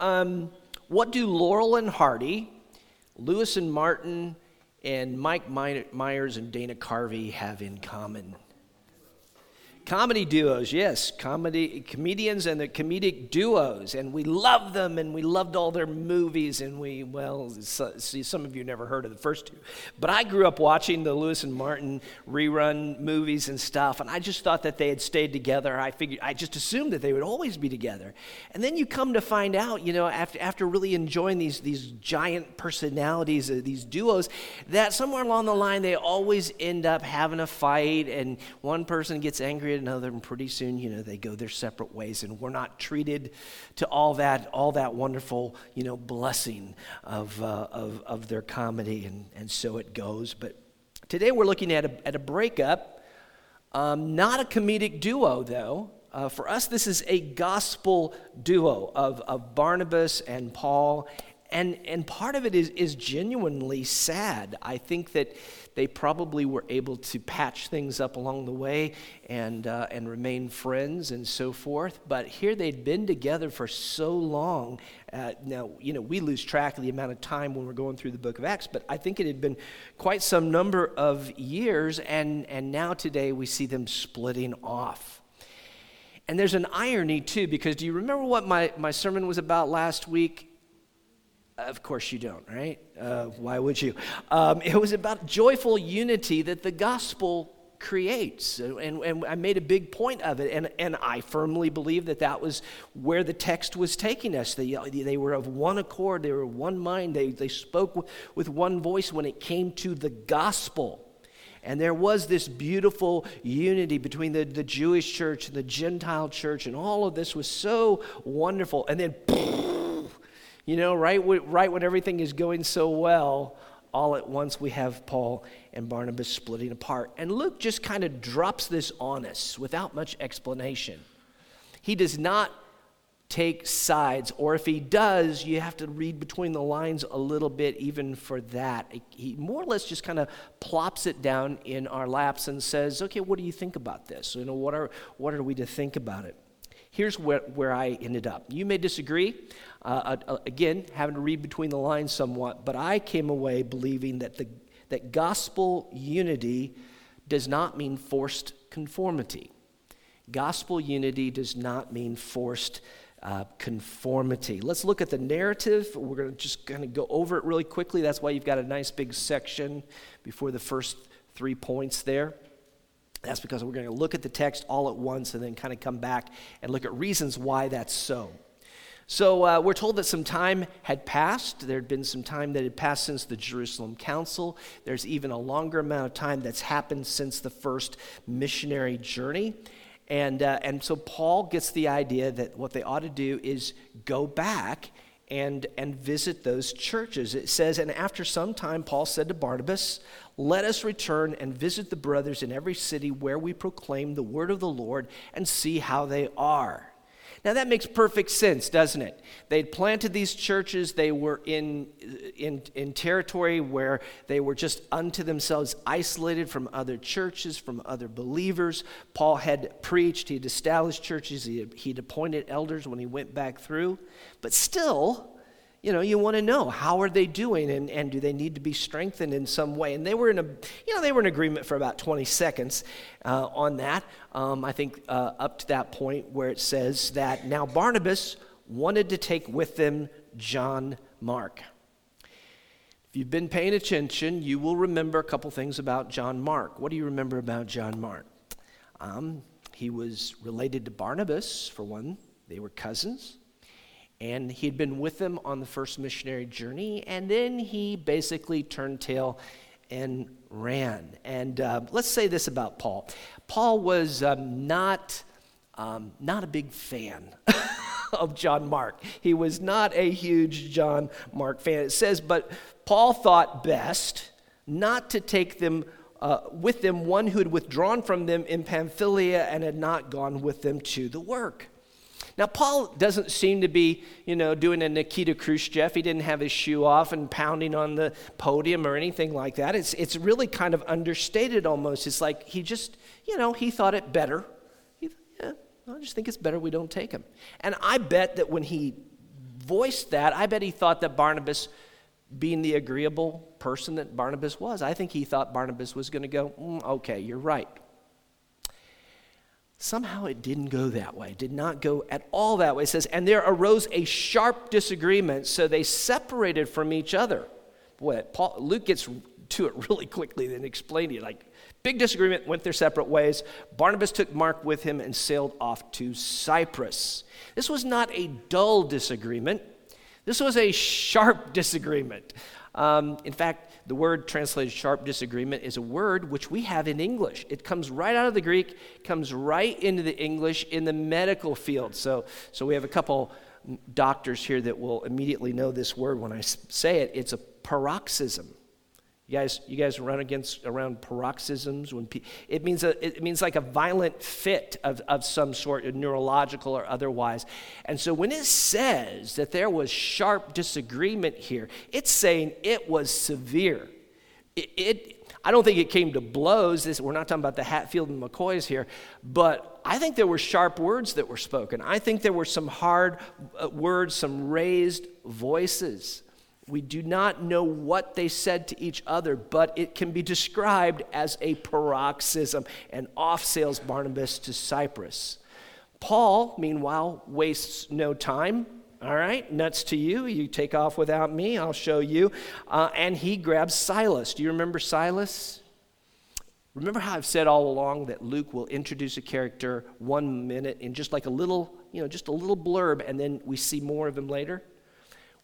Um, what do Laurel and Hardy, Lewis and Martin, and Mike Myers and Dana Carvey have in common? Comedy duos, yes, comedy comedians and the comedic duos, and we love them, and we loved all their movies, and we well, so, see, some of you never heard of the first two, but I grew up watching the Lewis and Martin rerun movies and stuff, and I just thought that they had stayed together. I figured, I just assumed that they would always be together, and then you come to find out, you know, after after really enjoying these these giant personalities, uh, these duos, that somewhere along the line they always end up having a fight, and one person gets angry another, and pretty soon, you know, they go their separate ways, and we're not treated to all that, all that wonderful, you know, blessing of, uh, of, of their comedy, and, and so it goes. But today we're looking at a, at a breakup, um, not a comedic duo, though. Uh, for us, this is a gospel duo of, of Barnabas and Paul. And, and part of it is, is genuinely sad. I think that they probably were able to patch things up along the way and, uh, and remain friends and so forth. But here they'd been together for so long. Uh, now, you know, we lose track of the amount of time when we're going through the book of Acts, but I think it had been quite some number of years, and, and now today we see them splitting off. And there's an irony too, because do you remember what my, my sermon was about last week? Of course you don't, right? Uh, why would you? Um, it was about joyful unity that the gospel creates. And, and I made a big point of it. And, and I firmly believe that that was where the text was taking us. They, they were of one accord, they were one mind, they, they spoke with one voice when it came to the gospel. And there was this beautiful unity between the, the Jewish church and the Gentile church, and all of this was so wonderful. And then, you know, right, right when everything is going so well, all at once we have Paul and Barnabas splitting apart. And Luke just kind of drops this on us without much explanation. He does not take sides, or if he does, you have to read between the lines a little bit, even for that. He more or less just kind of plops it down in our laps and says, Okay, what do you think about this? You know, what are, what are we to think about it? Here's where, where I ended up. You may disagree. Uh, uh, again, having to read between the lines somewhat, but I came away believing that, the, that gospel unity does not mean forced conformity. Gospel unity does not mean forced uh, conformity. Let's look at the narrative. We're going to just go over it really quickly. That's why you've got a nice big section before the first three points there. That's because we're going to look at the text all at once and then kind of come back and look at reasons why that's so. So uh, we're told that some time had passed. There had been some time that had passed since the Jerusalem Council. There's even a longer amount of time that's happened since the first missionary journey. And, uh, and so Paul gets the idea that what they ought to do is go back and, and visit those churches. It says, And after some time, Paul said to Barnabas, Let us return and visit the brothers in every city where we proclaim the word of the Lord and see how they are. Now that makes perfect sense, doesn't it? They'd planted these churches, they were in, in, in territory where they were just unto themselves, isolated from other churches, from other believers. Paul had preached, he'd established churches, he had, he'd appointed elders when he went back through. But still, you know, you want to know how are they doing and, and do they need to be strengthened in some way? And they were in a, you know, they were in agreement for about 20 seconds uh, on that. Um, I think uh, up to that point where it says that now Barnabas wanted to take with them John Mark. If you've been paying attention, you will remember a couple things about John Mark. What do you remember about John Mark? Um, he was related to Barnabas, for one, they were cousins and he'd been with them on the first missionary journey, and then he basically turned tail and ran. And uh, let's say this about Paul Paul was um, not, um, not a big fan. of John Mark. He was not a huge John Mark fan. It says, but Paul thought best not to take them uh, with them one who had withdrawn from them in Pamphylia and had not gone with them to the work. Now, Paul doesn't seem to be, you know, doing a Nikita Khrushchev. He didn't have his shoe off and pounding on the podium or anything like that. It's, it's really kind of understated almost. It's like he just, you know, he thought it better. He, yeah, I just think it's better we don't take him. And I bet that when he voiced that, I bet he thought that Barnabas, being the agreeable person that Barnabas was, I think he thought Barnabas was going to go, mm, okay, you're right. Somehow it didn't go that way, did not go at all that way. It says, and there arose a sharp disagreement, so they separated from each other. Boy, Paul, Luke gets to it really quickly, then explained it. Like, big disagreement, went their separate ways. Barnabas took Mark with him and sailed off to Cyprus. This was not a dull disagreement, this was a sharp disagreement. Um, in fact, the word translated sharp disagreement is a word which we have in English. It comes right out of the Greek, comes right into the English in the medical field. So, so we have a couple doctors here that will immediately know this word when I say it. It's a paroxysm. You guys, you guys run against around paroxysms when pe- it means a, it means like a violent fit of, of some sort, neurological or otherwise. And so when it says that there was sharp disagreement here, it's saying it was severe. It, it I don't think it came to blows. This, we're not talking about the Hatfield and McCoys here, but I think there were sharp words that were spoken. I think there were some hard uh, words, some raised voices. We do not know what they said to each other, but it can be described as a paroxysm, and off sails Barnabas to Cyprus. Paul, meanwhile, wastes no time. All right, nuts to you. You take off without me, I'll show you. Uh, and he grabs Silas. Do you remember Silas? Remember how I've said all along that Luke will introduce a character one minute in just like a little, you know, just a little blurb, and then we see more of him later?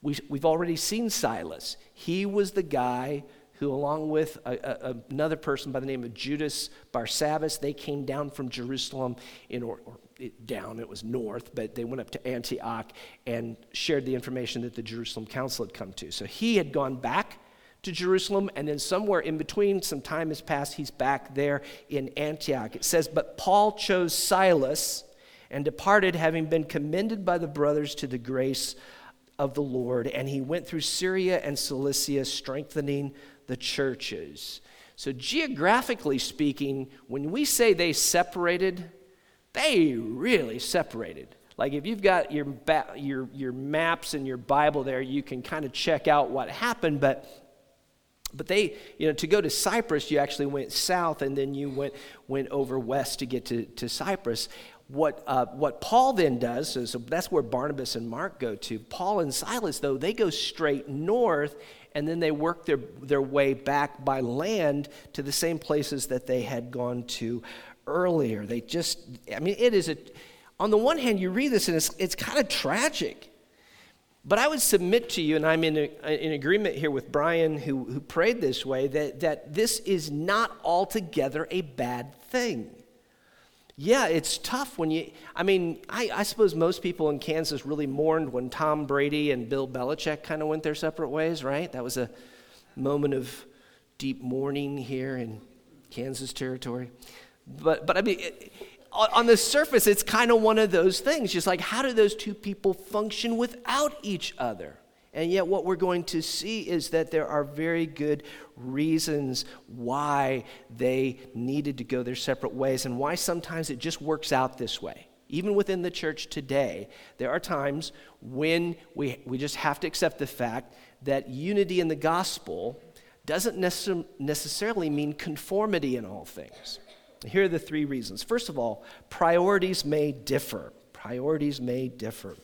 We, we've already seen Silas. He was the guy who, along with a, a, another person by the name of Judas Barsabbas, they came down from Jerusalem in or, or it, down, it was north, but they went up to Antioch and shared the information that the Jerusalem council had come to. So he had gone back to Jerusalem, and then somewhere in between, some time has passed, he's back there in Antioch. It says, But Paul chose Silas and departed, having been commended by the brothers to the grace of the Lord, and he went through Syria and Cilicia, strengthening the churches. So, geographically speaking, when we say they separated, they really separated. Like if you've got your, ba- your, your maps and your Bible there, you can kind of check out what happened, but but they, you know, to go to Cyprus, you actually went south and then you went, went over west to get to, to Cyprus what, uh, what Paul then does, so, that's where Barnabas and Mark go to. Paul and Silas, though, they go straight north and then they work their, their way back by land to the same places that they had gone to earlier. They just, I mean, it is a, on the one hand, you read this and it's, it's kind of tragic. But I would submit to you, and I'm in, a, in agreement here with Brian, who, who prayed this way, that, that this is not altogether a bad thing. Yeah, it's tough when you. I mean, I, I, suppose most people in Kansas really mourned when Tom Brady and Bill Belichick kind of went their separate ways, right? That was a moment of deep mourning here in Kansas territory. But, but I mean, it, on the surface, it's kind of one of those things. Just like, how do those two people function without each other? And yet, what we're going to see is that there are very good reasons why they needed to go their separate ways and why sometimes it just works out this way. Even within the church today, there are times when we, we just have to accept the fact that unity in the gospel doesn't necess- necessarily mean conformity in all things. Here are the three reasons. First of all, priorities may differ. Priorities may differ.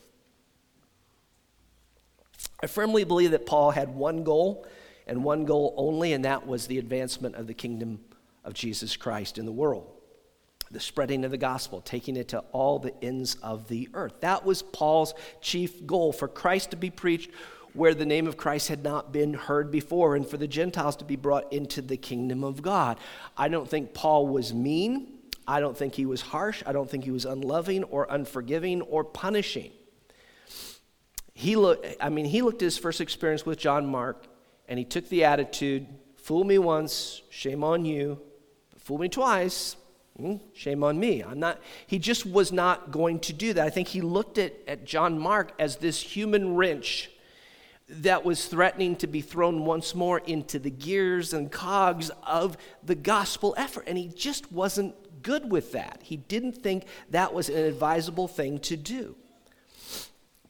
I firmly believe that Paul had one goal and one goal only, and that was the advancement of the kingdom of Jesus Christ in the world. The spreading of the gospel, taking it to all the ends of the earth. That was Paul's chief goal for Christ to be preached where the name of Christ had not been heard before, and for the Gentiles to be brought into the kingdom of God. I don't think Paul was mean. I don't think he was harsh. I don't think he was unloving or unforgiving or punishing. He looked, I mean, he looked at his first experience with John Mark and he took the attitude fool me once, shame on you, fool me twice, hmm, shame on me. I'm not, he just was not going to do that. I think he looked at, at John Mark as this human wrench that was threatening to be thrown once more into the gears and cogs of the gospel effort. And he just wasn't good with that. He didn't think that was an advisable thing to do.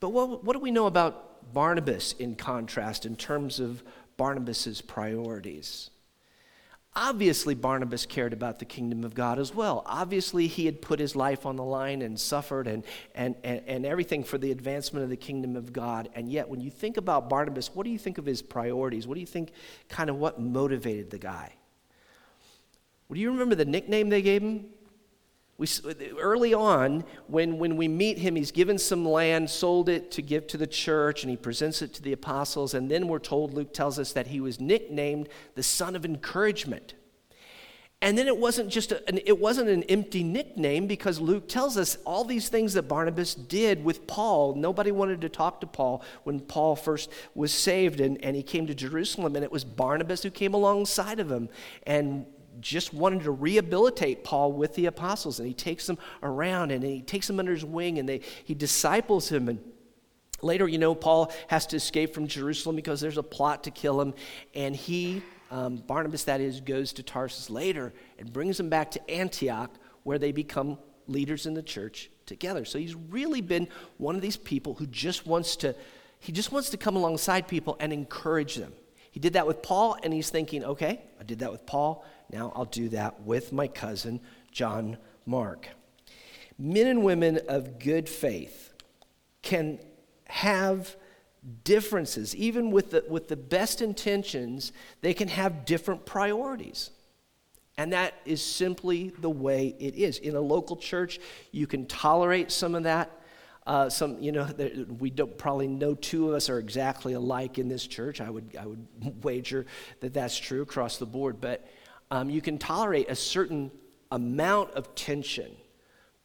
But what, what do we know about Barnabas in contrast in terms of Barnabas's priorities? Obviously, Barnabas cared about the kingdom of God as well. Obviously, he had put his life on the line and suffered and, and, and, and, everything for the advancement of the kingdom of God. And yet, when you think about Barnabas, what do you think of his priorities? What do you think kind of what motivated the guy? Well, do you remember the nickname they gave him? We, early on, when, when we meet him, he's given some land, sold it to give to the church, and he presents it to the apostles. And then we're told, Luke tells us that he was nicknamed the son of encouragement. And then it wasn't just a, an, it wasn't an empty nickname because Luke tells us all these things that Barnabas did with Paul. Nobody wanted to talk to Paul when Paul first was saved and, and he came to Jerusalem, and it was Barnabas who came alongside of him and just wanted to rehabilitate Paul with the apostles. And he takes them around and he takes them under his wing and they, he disciples him. And later, you know, Paul has to escape from Jerusalem because there's a plot to kill him. And he, um, Barnabas, that is, goes to Tarsus later and brings them back to Antioch where they become leaders in the church together. So he's really been one of these people who just wants to. He just wants to come alongside people and encourage them. He did that with Paul, and he's thinking, okay, I did that with Paul. Now I'll do that with my cousin, John Mark. Men and women of good faith can have differences. Even with the, with the best intentions, they can have different priorities. And that is simply the way it is. In a local church, you can tolerate some of that. Uh, some, you know, we don't probably no two of us are exactly alike in this church. I would, I would wager that that's true across the board. But um, you can tolerate a certain amount of tension.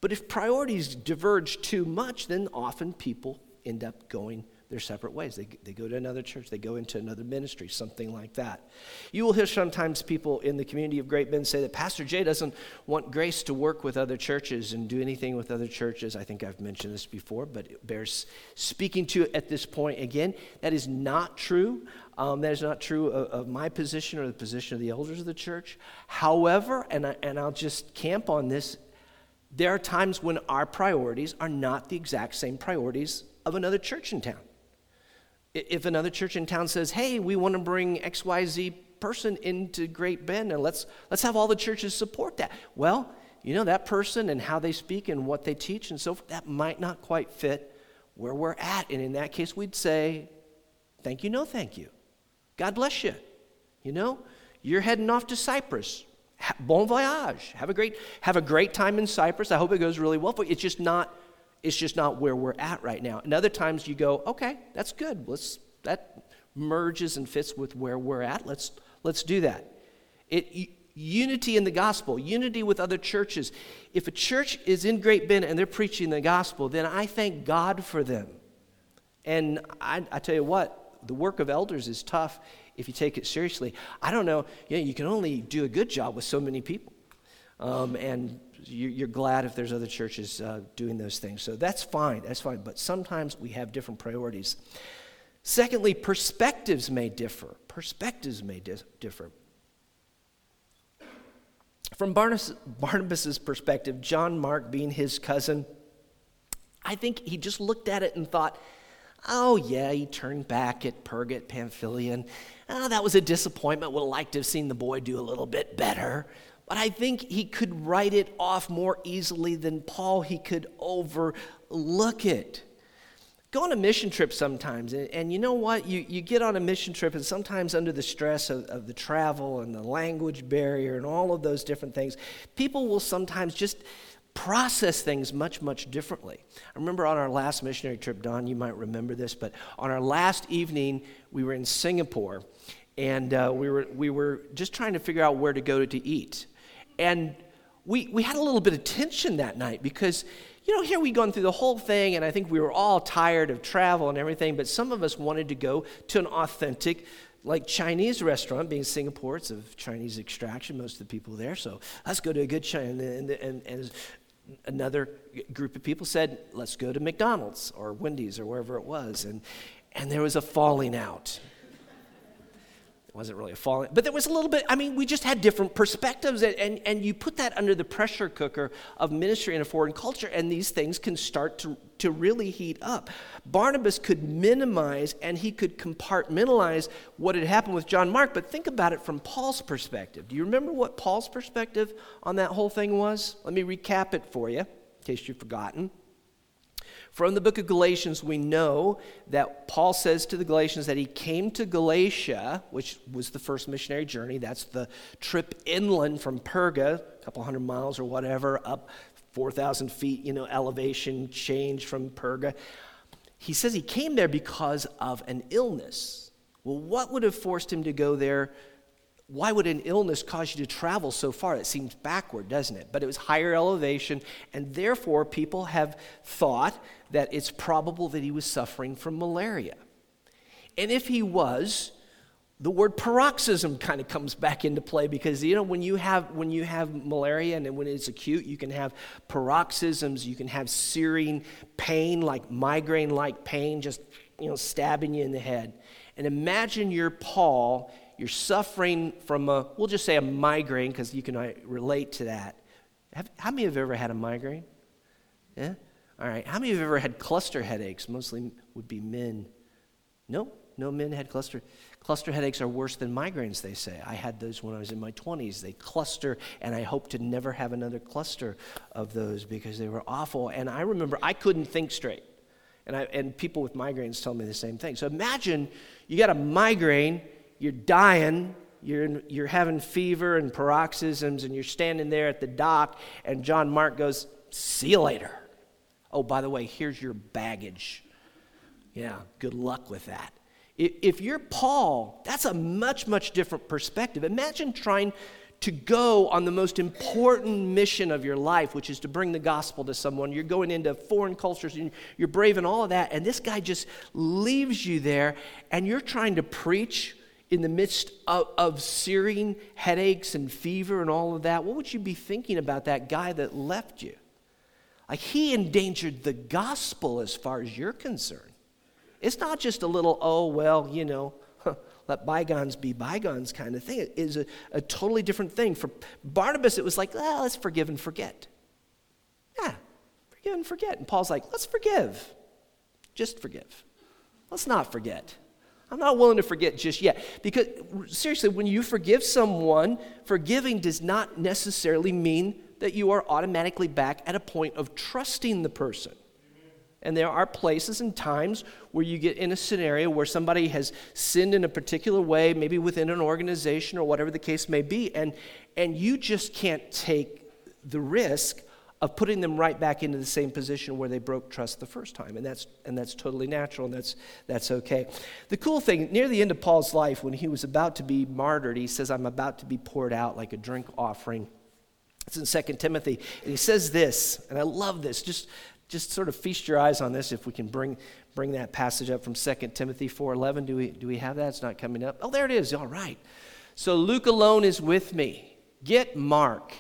But if priorities diverge too much, then often people end up going their separate ways. They, they go to another church, they go into another ministry, something like that. You will hear sometimes people in the community of Great Bend say that Pastor Jay doesn't want grace to work with other churches and do anything with other churches. I think I've mentioned this before, but it bears speaking to it at this point again. That is not true. Um, that is not true of, of, my position or the position of the elders of the church. However, and, I, and I'll just camp on this, there are times when our priorities are not the exact same priorities of another church in town. If another church in town says, hey, we want to bring XYZ person into Great Bend and let's, let's have all the churches support that. Well, you know, that person and how they speak and what they teach and so forth, that might not quite fit where we're at. And in that case, we'd say, thank you, no thank you. God bless you. You know, you're heading off to Cyprus. Bon voyage. Have a great have a great time in Cyprus. I hope it goes really well for you. It's just not it's just not where we're at right now. And other times you go, okay, that's good. Let's that merges and fits with where we're at. Let's let's do that. It unity in the gospel, unity with other churches. If a church is in Great Bend and they're preaching the gospel, then I thank God for them. And I, I tell you what, the work of elders is tough if you take it seriously. I don't know, you, know, you can only do a good job with so many people. Um, and you, are glad if there's other churches uh, doing those things. So that's fine, that's fine. But sometimes we have different priorities. Secondly, perspectives may differ. Perspectives may di- differ. From Barnabas, Barnabas's perspective, John Mark being his cousin, I think he just looked at it and thought, Oh, yeah, he turned back at Perga Pamphylia. And, oh, that was a disappointment. Would have liked to have seen the boy do a little bit better. But I think he could write it off more easily than Paul. He could overlook it. Go on a mission trip sometimes, and, and you know what? You, you get on a mission trip, and sometimes under the stress of, of the travel and the language barrier and all of those different things, people will sometimes just process things much, much differently. I remember on our last missionary trip, Don, you might remember this, but on our last evening, we were in Singapore and uh, we, were, we were just trying to figure out where to go to eat. And we, we had a little bit of tension that night because, you know, here we'd gone through the whole thing, and I think we were all tired of travel and everything, but some of us wanted to go to an authentic like Chinese restaurant, being Singapore, it's of Chinese extraction, most of the people there. So let's go to a good Chinese. And, and, and, another group of people said, let's go to McDonald's or Wendy's or wherever it was. And, and there was a falling out. Wasn't really a falling, but there was a little bit. I mean, we just had different perspectives, and, and, and you put that under the pressure cooker of ministry in a foreign culture, and these things can start to, to really heat up. Barnabas could minimize and he could compartmentalize what had happened with John Mark, but think about it from Paul's perspective. Do you remember what Paul's perspective on that whole thing was? Let me recap it for you, in case you've forgotten. From the book of Galatians, we know that Paul says to the Galatians that he came to Galatia, which was the first missionary journey. That's the trip inland from Perga, a couple hundred miles or whatever, up 4,000 feet, you know, elevation change from Perga. He says he came there because of an illness. Well, what would have forced him to go there why would an illness cause you to travel so far? It seems backward, doesn't it? But it was higher elevation, and therefore people have thought that it's probable that he was suffering from malaria. And if he was, the word paroxysm kind of comes back into play because you know when you have when you have malaria and when it's acute you can have paroxysms you can have searing pain like migraine like pain just you know stabbing you in the head and imagine you're paul you're suffering from a, we'll just say a migraine because you can uh, relate to that. Have, how many have ever had a migraine? Yeah? All right. How many have ever had cluster headaches? Mostly would be men. No, no men had cluster. Cluster headaches are worse than migraines, they say. I had those when I was in my 20s. They cluster, and I hope to never have another cluster of those because they were awful. And I remember I couldn't think straight. And, I, and people with migraines tell me the same thing. So imagine you got a migraine you're dying, you're, you're having fever and paroxysms, and you're standing there at the dock, and John Mark goes, See you later. Oh, by the way, here's your baggage. Yeah, good luck with that. If you're Paul, that's a much, much different perspective. Imagine trying to go on the most important mission of your life, which is to bring the gospel to someone. You're going into foreign cultures and you're brave and all of that, and this guy just leaves you there, and you're trying to preach in the midst of, of searing headaches and fever and all of that, what would you be thinking about that guy that left you? Like he endangered the gospel as far as you're concerned. It's not just a little, oh, well, you know, let bygones be bygones kind of thing. It is a, a totally different thing. For Barnabas, it was like, well, let's forgive and forget. Yeah, forgive and forget. And Paul's like, let's forgive. Just forgive. Let's not forget. I'm not willing to forget just yet. Because, seriously, when you forgive someone, forgiving does not necessarily mean that you are automatically back at a point of trusting the person. And there are places and times where you get in a scenario where somebody has sinned in a particular way, maybe within an organization or whatever the case may be, and, and you just can't take the risk of putting them right back into the same position where they broke trust the first time. And that's, and that's totally natural, and that's, that's okay. The cool thing, near the end of Paul's life, when he was about to be martyred, he says, I'm about to be poured out like a drink offering. It's in 2 Timothy. And he says this, and I love this. Just, just sort of feast your eyes on this if we can bring, bring that passage up from 2 Timothy 4.11. Do we, do we have that? It's not coming up. Oh, there it is. All right. So Luke alone is with me. Get Mark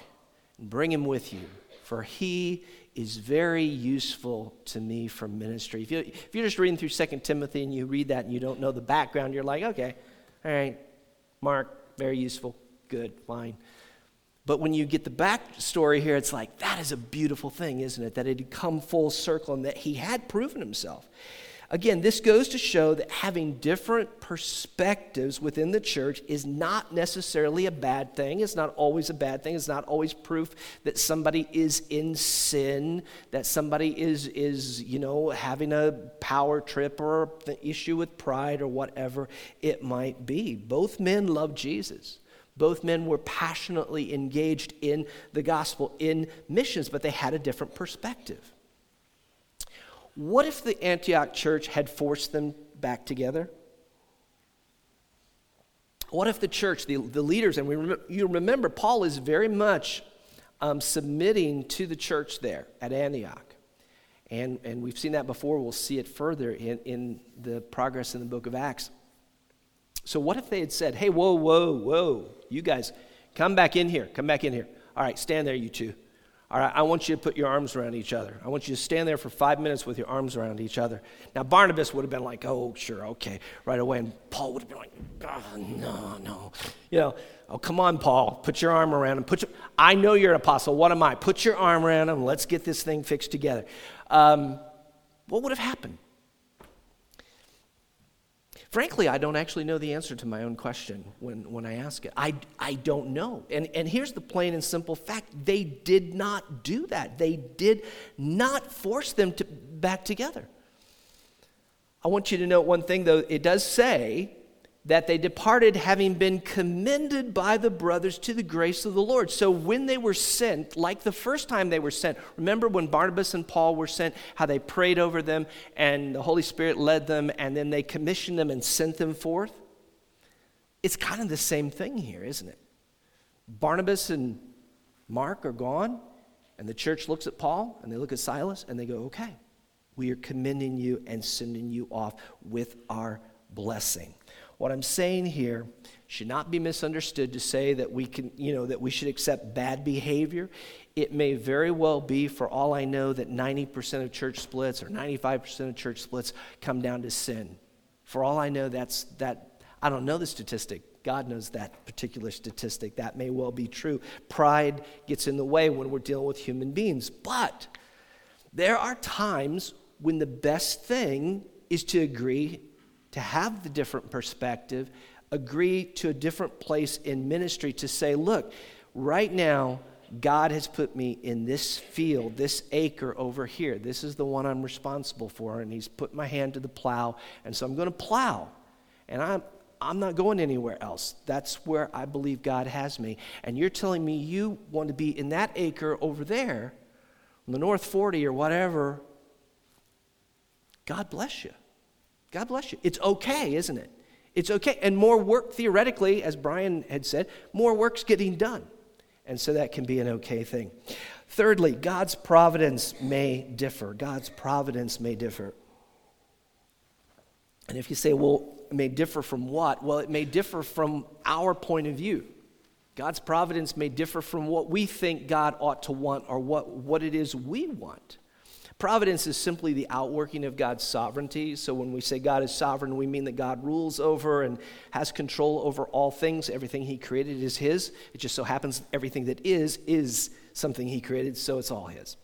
and bring him with you for he is very useful to me for ministry. If, you, if you're just reading through 2 Timothy and you read that and you don't know the background, you're like, okay, all right, Mark, very useful, good, fine. But when you get the backstory here, it's like, that is a beautiful thing, isn't it? That it had come full circle and that he had proven himself. Again, this goes to show that having different perspectives within the church is not necessarily a bad thing. It's not always a bad thing. It's not always proof that somebody is in sin, that somebody is, is you know, having a power trip or an issue with pride or whatever it might be. Both men love Jesus. Both men were passionately engaged in the gospel, in missions, but they had a different perspective. What if the Antioch church had forced them back together? What if the church, the, the leaders, and we rem- you remember Paul is very much um, submitting to the church there at Antioch. And, and we've seen that before. We'll see it further in, in the progress in the book of Acts. So, what if they had said, hey, whoa, whoa, whoa, you guys, come back in here, come back in here. All right, stand there, you two. All right, I want you to put your arms around each other. I want you to stand there for five minutes with your arms around each other. Now, Barnabas would have been like, oh, sure, okay, right away. And Paul would have been like, oh, no, no. You know, oh, come on, Paul, put your arm around him. Put your, I know you're an apostle. What am I? Put your arm around him. Let's get this thing fixed together. Um, what would have happened? Frankly, I don't actually know the answer to my own question when, when I ask it. I, I don't know. And, and here's the plain and simple fact they did not do that, they did not force them to, back together. I want you to note one thing, though. It does say that they departed having been commended by the brothers to the grace of the Lord. So when they were sent, like the first time they were sent, remember when Barnabas and Paul were sent, how they prayed over them and the Holy Spirit led them and then they commissioned them and sent them forth? It's kind of the same thing here, isn't it? Barnabas and Mark are gone, and the church looks at Paul and they look at Silas and they go, okay, we are commending you and sending you off with our blessing. What I'm saying here should not be misunderstood to say that we can, you know, that we should accept bad behavior. It may very well be, for all I know, that 90% of church splits or 95% of church splits come down to sin. For all I know, that's that. I don't know the statistic. God knows that particular statistic. That may well be true. Pride gets in the way when we're dealing with human beings. But there are times when the best thing is to agree to have the different perspective, agree to a different place in ministry to say, look, right now, God has put me in this field, this acre over here. This is the one I'm responsible for, and He's put my hand to the plow, and so I'm going to plow. And I'm, I'm not going anywhere else. That's where I believe God has me. And you're telling me you want to be in that acre over there, on the North 40 or whatever. God bless you. God bless you. It's okay, isn't it? It's okay. And more work, theoretically, as Brian had said, more work's getting done. And so that can be an okay thing. Thirdly, God's providence may differ. God's providence may differ. And if you say, well, it may differ from what? Well, it may differ from our point of view. God's providence may differ from what we think God ought to want or what, what it is we want. Providence is simply the outworking of God's sovereignty. So when we say God is sovereign, we mean that God rules over and has control over all things. Everything He created is His. It just so happens everything that is, is something He created, so it's all His.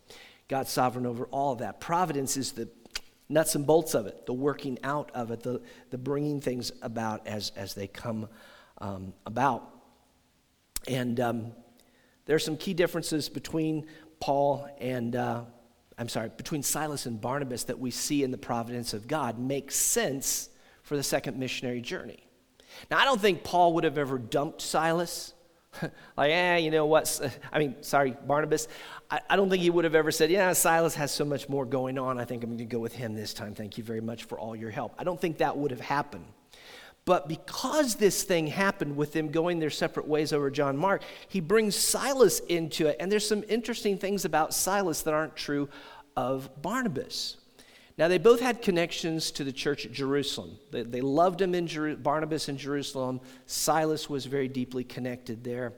God's sovereign over all of that. Providence is the nuts and bolts of it, the working out of it, the, the bringing things about as, as they come um, about. And um, there are some key differences between Paul and. Uh, I'm sorry, between Silas and Barnabas that we see in the providence of God makes sense for the second missionary journey. Now, I don't think Paul would have ever dumped Silas. like, eh, you know what? I mean, sorry, Barnabas. I, I, don't think he would have ever said, yeah, Silas has so much more going on. I think I'm going to go with him this time. Thank you very much for all your help. I don't think that would have happened. But because this thing happened with them going their separate ways over John Mark, he brings Silas into it. And there's some interesting things about Silas that aren't true of Barnabas. Now, they both had connections to the church at Jerusalem. They, they loved him in Jer- Barnabas in Jerusalem. Silas was very deeply connected there.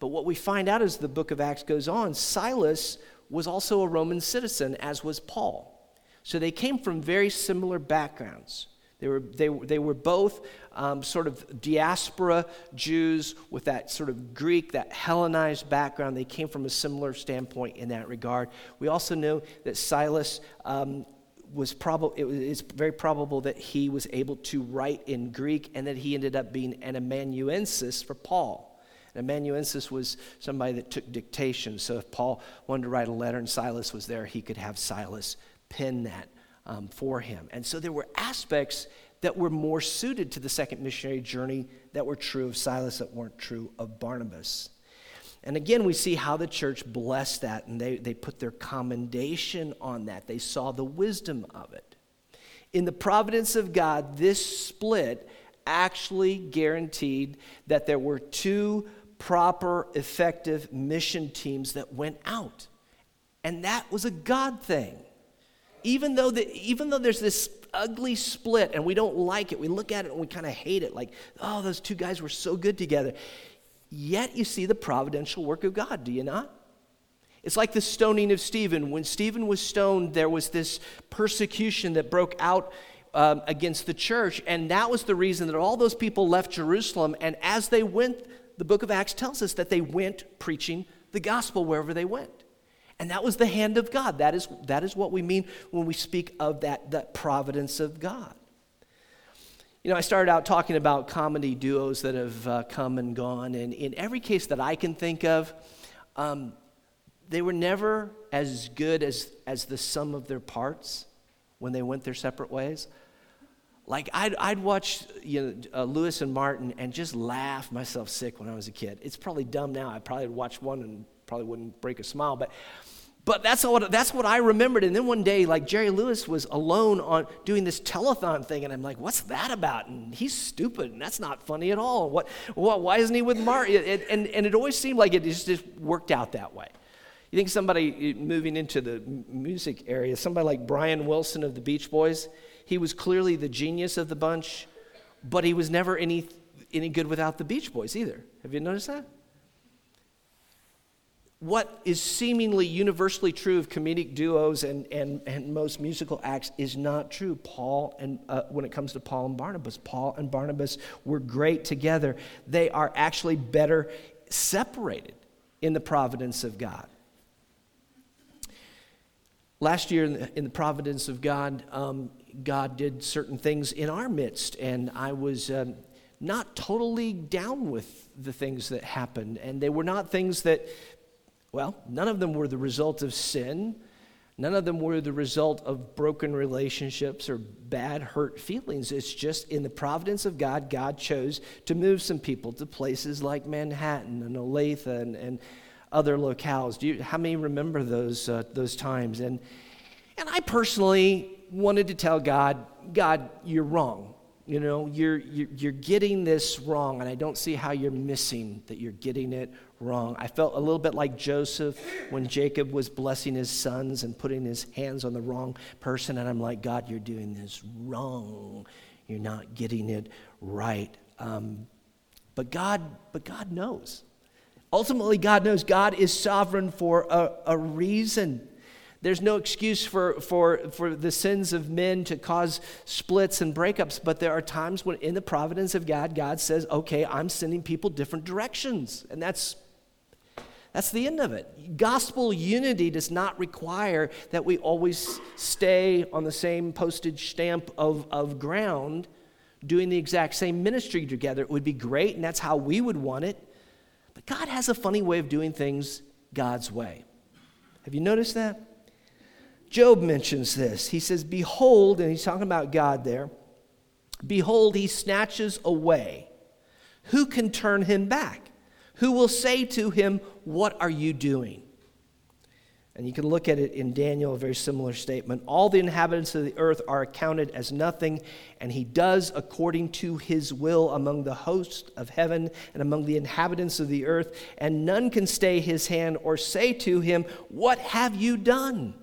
But what we find out as the book of Acts goes on, Silas was also a Roman citizen, as was Paul. So they came from very similar backgrounds. They were, they, they were both um, sort of diaspora Jews with that sort of Greek, that Hellenized background. They came from a similar standpoint in that regard. We also know that Silas um, was probable, it it's very probable that he was able to write in Greek and that he ended up being an amanuensis for Paul. An amanuensis was somebody that took dictation. So if Paul wanted to write a letter and Silas was there, he could have Silas pen that um, for him. And so there were aspects that were more suited to the second missionary journey that were true of Silas, that weren't true of Barnabas. And again, we see how the church blessed that and they, they put their commendation on that. They saw the wisdom of it. In the providence of God, this split actually guaranteed that there were two proper, effective mission teams that went out. And that was a God thing even though, the, even though there's this ugly split and we don't like it, we look at it and we kind of hate it, like, oh, those two guys were so good together. Yet you see the providential work of God, do you not? It's like the stoning of Stephen. When Stephen was stoned, there was this persecution that broke out um, against the church, and that was the reason that all those people left Jerusalem. And as they went, the book of Acts tells us that they went preaching the gospel wherever they went. And that was the hand of God. That is, that is what we mean when we speak of that, that providence of God. You know, I started out talking about comedy duos that have uh, come and gone, and in every case that I can think of, um, they were never as good as, as the sum of their parts when they went their separate ways. Like, I'd, I'd watch you know, uh, Lewis and Martin and just laugh myself sick when I was a kid. It's probably dumb now. I probably watch one and probably wouldn't break a smile, but but that's what, that's what I remembered. And then one day, like Jerry Lewis was alone on doing this telethon thing, and I'm like, what's that about? And he's stupid, and that's not funny at all. What, what why isn't he with Mark? It, and, and it always seemed like it just, just worked out that way. You think somebody uh, moving into the music area, somebody like Brian Wilson of the Beach Boys, he was clearly the genius of the bunch, but he was never any, any good without the Beach Boys either. Have you noticed that? What is seemingly universally true of comedic duos and, and, and most musical acts is not true. Paul and uh, when it comes to Paul and Barnabas, Paul and Barnabas were great together. They are actually better separated in the providence of God. Last year, in the, in the providence of God, um, God did certain things in our midst, and I was um, not totally down with the things that happened. And they were not things that well, none of them were the result of sin. None of them were the result of broken relationships or bad hurt feelings. It's just in the providence of God, God chose to move some people to places like Manhattan and Olathe and, and other locales. Do you, how many remember those, uh, those times? And, and I personally wanted to tell God, God, you're wrong. You know, you're, you're, getting this wrong, and I don't see how you're missing that you're getting it wrong. I felt a little bit like Joseph when Jacob was blessing his sons and putting his hands on the wrong person. And I'm like, God, you're doing this wrong. You're not getting it right. Um, but God, but God knows. Ultimately, God knows God is sovereign for a, a reason. There's no excuse for, for, for the sins of men to cause splits and breakups, but there are times when, in the providence of God, God says, okay, I'm sending people different directions. And that's that's the end of it. Gospel unity does not require that we always stay on the same postage stamp of, of ground doing the exact same ministry together. It would be great, and that's how we would want it. But God has a funny way of doing things God's way. Have you noticed that? Job mentions this. He says, Behold, and he's talking about God there, behold, he snatches away. Who can turn him back? Who will say to him, what are you doing? And you can look at it in Daniel, a very similar statement. All the inhabitants of the earth are accounted as nothing, and he does according to his will among the hosts of heaven and among the inhabitants of the earth, and none can stay his hand or say to him, What have you done?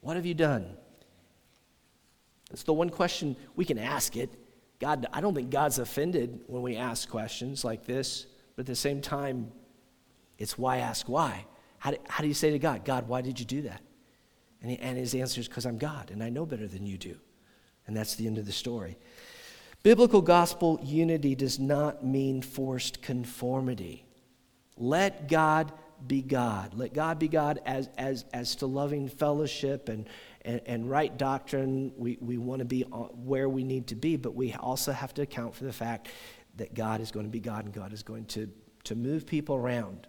What have you done? It's the one question we can ask it. God, I don't think God's offended when we ask questions like this, but at the same time, it's why ask why. How do, how do you say to God, God, why did you do that? And, he, and his answer is, because I'm God and I know better than you do. And that's the end of the story. Biblical gospel unity does not mean forced conformity. Let God be God. Let God be God as, as, as to loving fellowship and, and, and right doctrine. We, we want to be where we need to be, but we also have to account for the fact that God is going to be God and God is going to, to move people around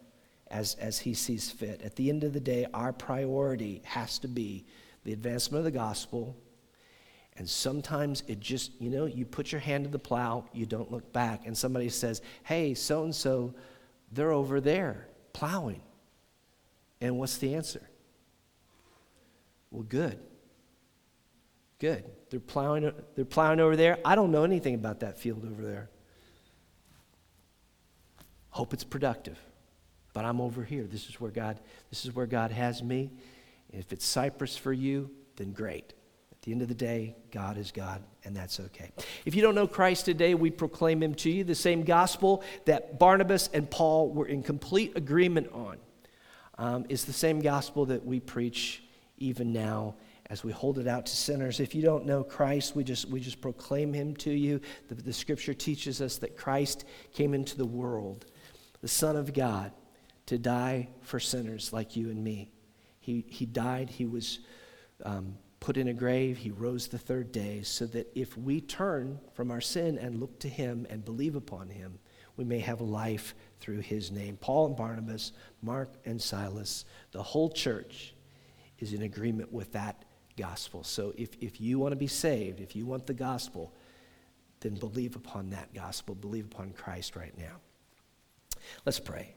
as, as he sees fit. At the end of the day, our priority has to be the advancement of the gospel. And sometimes it just, you know, you put your hand to the plow, you don't look back. And somebody says, hey, so and so, they're over there plowing. And what's the answer? Well, good. Good. They're plowing, they're plowing over there. I don't know anything about that field over there. Hope it's productive. But I'm over here. This is where God, this is where God has me. If it's Cyprus for you, then great. At the end of the day, God is God, and that's okay. If you don't know Christ today, we proclaim him to you, the same gospel that Barnabas and Paul were in complete agreement on. um, is the same gospel that we preach even now as we hold it out to sinners. If you don't know Christ, we just, we just proclaim him to you. The, the scripture teaches us that Christ came into the world, the Son of God, to die for sinners like you and me. He, he died, he was um, put in a grave, he rose the third day, so that if we turn from our sin and look to him and believe upon him, we may have life through his name. Paul and Barnabas, Mark and Silas, the whole church is in agreement with that gospel. So if, if you want to be saved, if you want the gospel, then believe upon that gospel. Believe upon Christ right now. Let's pray.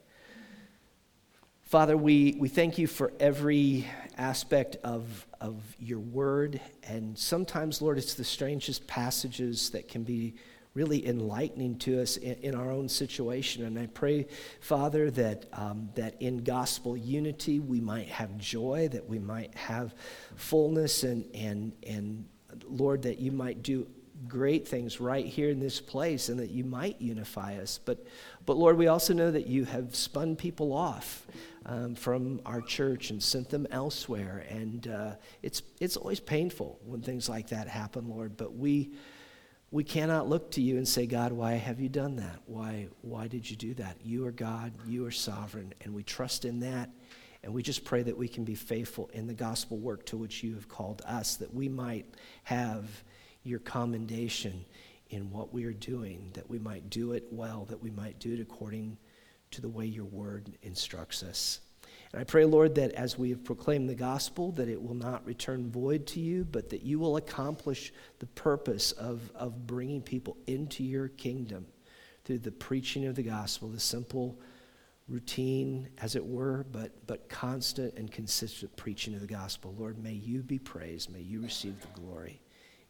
Father, we, we thank you for every aspect of, of your word. And sometimes, Lord, it's the strangest passages that can be really enlightening to us in, in our own situation. And I pray, Father, that, um, that in gospel unity we might have joy, that we might have fullness, and, and, and Lord, that you might do great things right here in this place and that you might unify us. But, but Lord, we also know that you have spun people off um, from our church and sent them elsewhere. And uh, it's, it's always painful when things like that happen, Lord. But we, we cannot look to you and say, God, why have you done that? Why, why did you do that? You are God, you are sovereign, and we trust in that. And we just pray that we can be faithful in the gospel work to which you have called us, that we might have your commendation in what we are doing, that we might do it well, that we might do it according to the way your word instructs us. And I pray, Lord, that as we have proclaimed the gospel, that it will not return void to you, but that you will accomplish the purpose of, of bringing people into your kingdom through the preaching of the gospel, the simple, routine, as it were, but, but constant and consistent preaching of the gospel. Lord, may you be praised. May you receive the glory.